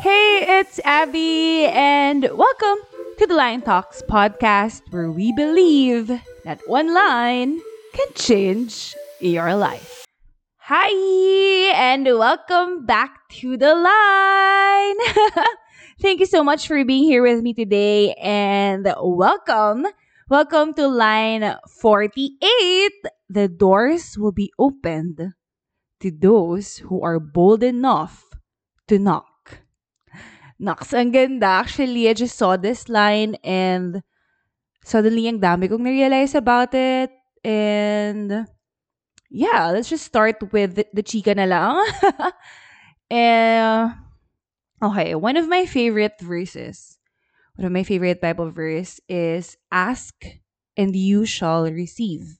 Hey, it's Abby, and welcome to the Line Talks podcast, where we believe that one line can change your life. Hi, and welcome back to the line. Thank you so much for being here with me today, and welcome. Welcome to line 48. The doors will be opened to those who are bold enough to knock. Knocks, ang ganda. Actually, I just saw this line and suddenly ang dami kong na-realize about it. And yeah, let's just start with the, the chika na lang. and, okay, one of my favorite verses, one of my favorite Bible verse is ask and you shall receive.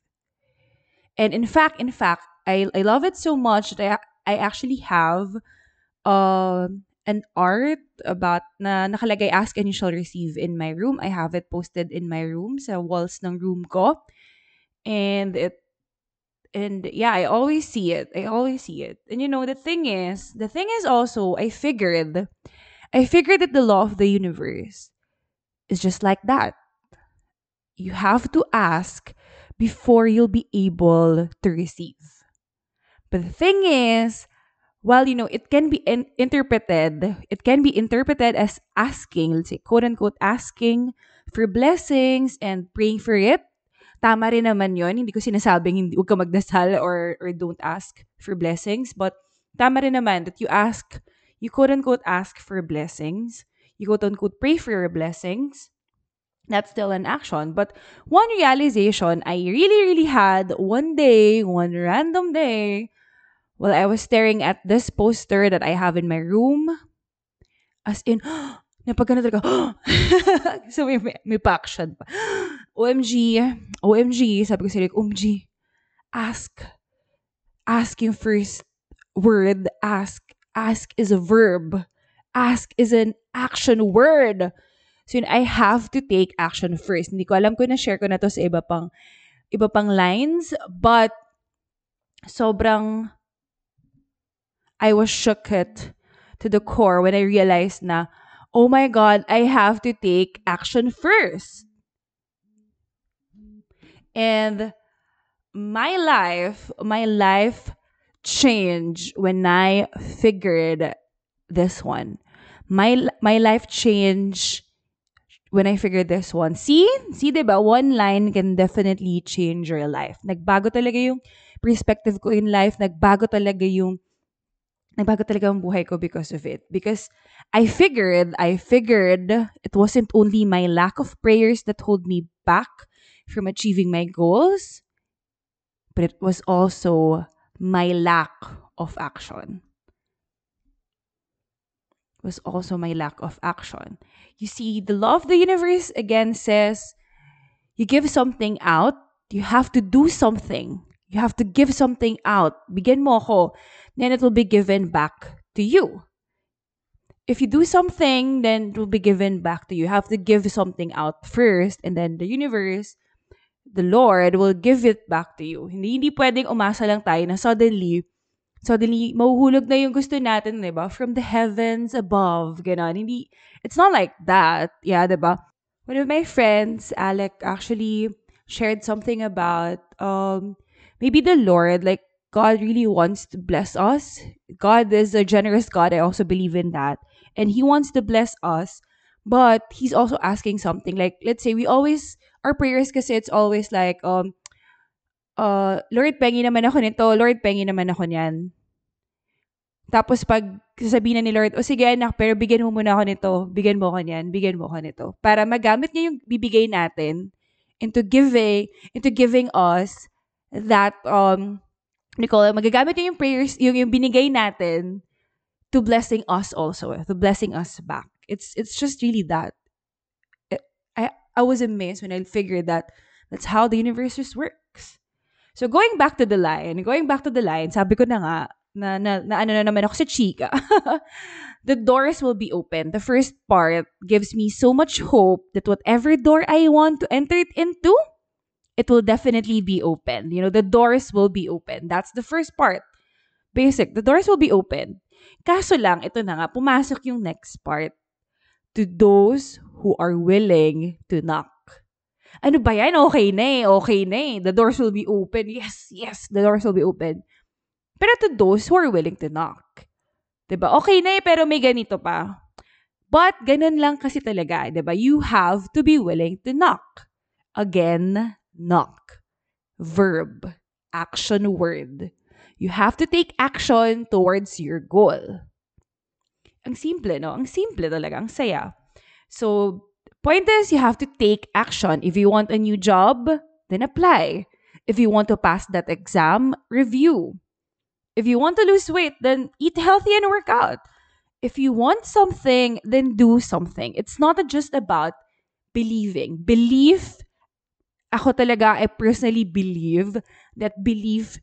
And in fact, in fact, I, I love it so much that I, I actually have um an art about na nakalagay ask and you shall receive in my room. I have it posted in my room sa walls ng room ko. And it and yeah, I always see it. I always see it. And you know, the thing is, the thing is also I figured I figured that the law of the universe is just like that. You have to ask before you'll be able to receive. But the thing is, while you know it can be in- interpreted, it can be interpreted as asking, let's say quote unquote asking for blessings and praying for it. Tama rin naman yon. Hindi ko sinasabing hindi, ka magdasal or, or don't ask for blessings. But tama rin naman that you ask, you quote unquote ask for blessings. You quote unquote pray for your blessings. That's still an action. But one realization I really, really had one day, one random day, while I was staring at this poster that I have in my room. As in, napagano talaga, so may, may, may pa-action pa. OMG, OMG, sabi ko sila, OMG, ask. Ask yung first word, ask. Ask is a verb. Ask is an action word. So yun, I have to take action first. Hindi ko alam kung na-share ko na to sa iba pang, iba pang lines, but sobrang I was shook it to the core when I realized na, oh my God, I have to take action first. And my life, my life changed when I figured this one. My my life changed when I figured this one. See? See, diba? One line can definitely change your life. Nagbago talaga yung perspective ko in life. Nagbago talaga yung nagbago talaga ang buhay ko because of it. Because I figured, I figured it wasn't only my lack of prayers that hold me back from achieving my goals, but it was also my lack of action. It was also my lack of action. You see, the law of the universe again says you give something out, you have to do something. You have to give something out. Bigyan mo ako, then it will be given back to you. If you do something, then it will be given back to you. You have to give something out first, and then the universe, the Lord, will give it back to you. Hindi, hindi pwedeng umasa lang tayo na suddenly, suddenly, mahuhulog na yung gusto natin, di ba? From the heavens above, ganon. Hindi, it's not like that. Yeah, di ba? One of my friends, Alec, actually shared something about, um, maybe the Lord, like, God really wants to bless us. God is a generous God. I also believe in that. And He wants to bless us. But He's also asking something. Like, let's say we always, our prayers kasi it's always like, um, uh, Lord, pengi naman ako nito. Lord, pengi naman ako niyan. Tapos pag sasabihin na ni Lord, o sige anak, pero bigyan mo muna ako nito. Bigyan mo ako niyan. Bigyan mo ako nito. Para magamit niya yung bibigay natin into giving, into giving us that, um, Nicole, magagamit niya yung prayers, yung, yung binigay natin to blessing us also, to blessing us back. It's it's just really that. I I was amazed when I figured that that's how the universe just works. So going back to the line, going back to the line, sabi ko na nga, na, na, na ano na naman ako sa chika. the doors will be open. The first part gives me so much hope that whatever door I want to enter it into, it will definitely be open. You know, the doors will be open. That's the first part. Basic. The doors will be open. Kaso lang, ito na nga, pumasok yung next part. To those who are willing to knock. Ano ba yan? Okay na eh. Okay na eh. The doors will be open. Yes, yes, the doors will be open. Pero to those who are willing to knock. ba? Okay na eh, pero may ganito pa. But ganun lang kasi talaga, 'di ba? You have to be willing to knock. Again, knock. Verb, action word. You have to take action towards your goal. Ang simple, no? Ang simple talaga, ang saya. So, point is, you have to take action. If you want a new job, then apply. If you want to pass that exam, review. If you want to lose weight, then eat healthy and work out. If you want something, then do something. It's not just about believing. Belief, ako talaga, I personally believe that belief,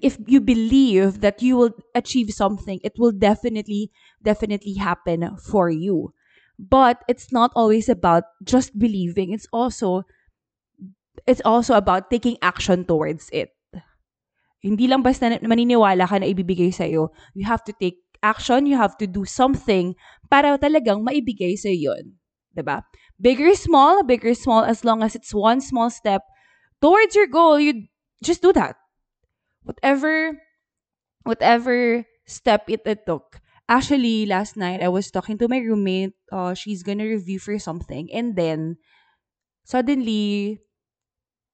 if you believe that you will achieve something, it will definitely, definitely happen for you. But it's not always about just believing. It's also, it's also about taking action towards it. Hindi lang basta maniniwala ka na ibibigay sa'yo. You have to take action, you have to do something para talagang maibigay sa'yo yun. Ba? Diba? Big or small, big or small, as long as it's one small step towards your goal, you just do that. Whatever, whatever step it, it took. Actually, last night, I was talking to my roommate. Uh, she's gonna review for something. And then, suddenly,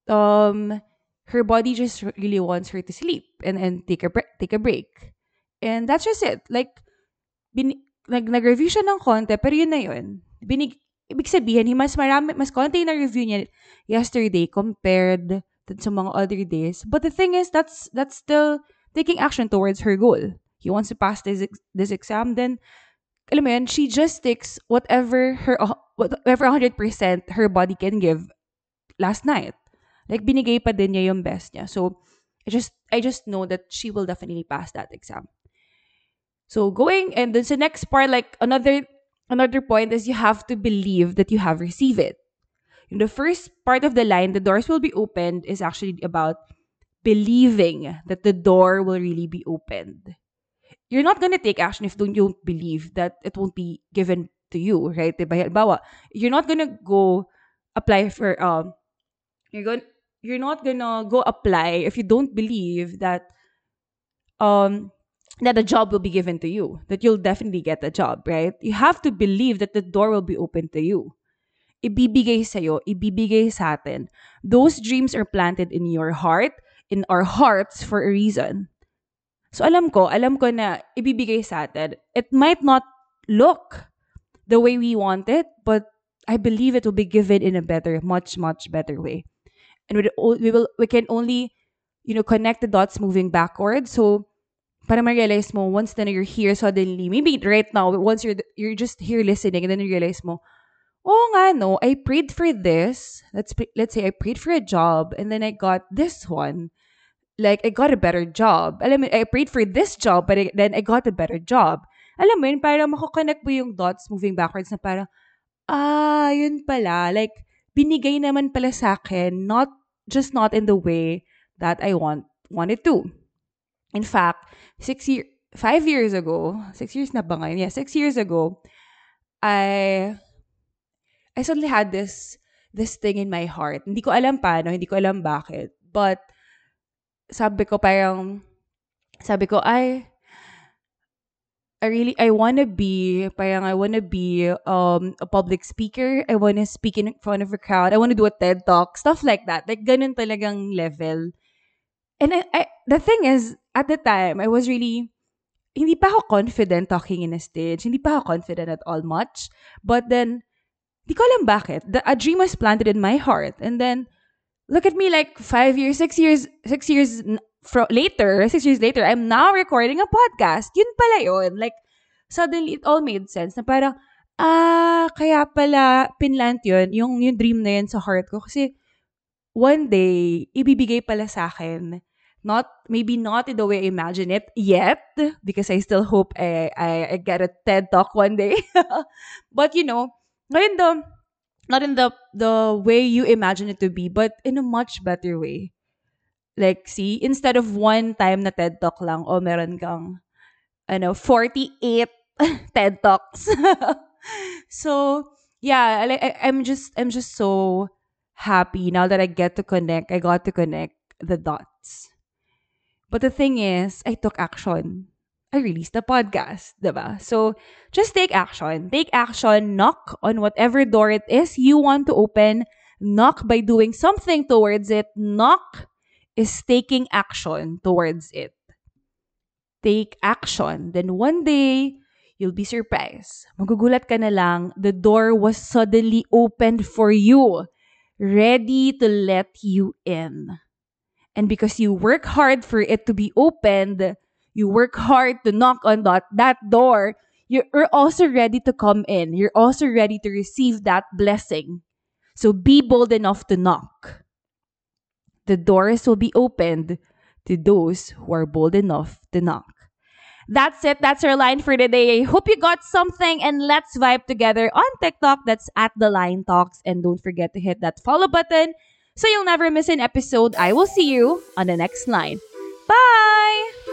um, her body just really wants her to sleep and and take a bre- take a break. And that's just it. Like bin nag nag-review siya ng konti pero yun na yun. Binig ibig sabihin, mas marami mas konti na review niya yesterday compared sa mga other days. But the thing is that's that's still taking action towards her goal. He wants to pass this this exam then alam mo yun, she just takes whatever her whatever 100% her body can give last night. Like, binigay pa din niya yung best niya. So, I just, I just know that she will definitely pass that exam. So, going, and then the next part, like, another, another point is you have to believe that you have received it. In the first part of the line, the doors will be opened, is actually about believing that the door will really be opened. You're not gonna take action if don't you believe that it won't be given to you, right? You're not gonna go apply for um you're going you're not gonna go apply if you don't believe that um that a job will be given to you that you'll definitely get a job right you have to believe that the door will be open to you ibibigay sa'yo, ibibigay sa atin. Those dreams are planted in your heart, in our hearts for a reason. So alam ko, alam ko na ibibigay sa atin. It might not look the way we want it, but I believe it will be given in a better, much, much better way and we, will we can only you know connect the dots moving backwards so para ma-realize mo once na you're here suddenly maybe right now once you're you're just here listening and then you realize mo oh nga no I prayed for this. Let's let's say I prayed for a job and then I got this one. Like I got a better job. Alam mo I prayed for this job but I, then I got a better job. Alam mo yun parang mako-connect mo yung dots moving backwards na parang ah yun pala. Like binigay naman pala sa akin, not just not in the way that I want wanted to. In fact, six year, five years ago, six years na ba ngayon? Yeah, six years ago, I I suddenly had this this thing in my heart. Hindi ko alam paano, hindi ko alam bakit. But sabi ko parang sabi ko ay I really I wanna be parang I wanna be um a public speaker. I wanna speak in front of a crowd. I wanna do a TED talk, stuff like that. Like ganun talagang level. And I, I the thing is, at the time, I was really hindi pa ako confident talking in a stage. Hindi pa ako confident at all much. But then, di ko alam bakit. The, a dream was planted in my heart. And then, look at me like five years, six years, six years fro- later, six years later, I'm now recording a podcast. Yun pala yun. Like, suddenly, it all made sense. Na parang, ah, kaya pala, pinlant yun, yung, yung dream na yun sa heart ko. Kasi, one day, ibibigay pala sa akin, not, maybe not in the way I imagine it yet, because I still hope I, I, I get a TED Talk one day. but, you know, ngayon the, not in the, the way you imagine it to be, but in a much better way. Like, see, instead of one time na TED Talk lang, o oh, meron kang, know, 48 TED Talks. so, yeah, I, I'm just I'm just so happy now that I get to connect. I got to connect the dots. But the thing is, I took action. I released the podcast, diba? So, just take action. Take action. Knock on whatever door it is you want to open. Knock by doing something towards it. Knock is taking action towards it. Take action. Then one day, you'll be surprised. Magugulat ka na lang, the door was suddenly opened for you, ready to let you in. And because you work hard for it to be opened, you work hard to knock on that, that door, you're also ready to come in. You're also ready to receive that blessing. So be bold enough to knock. The doors will be opened to those who are bold enough to knock. That's it. That's our line for today. I hope you got something and let's vibe together on TikTok. That's at the line talks. And don't forget to hit that follow button so you'll never miss an episode. I will see you on the next line. Bye!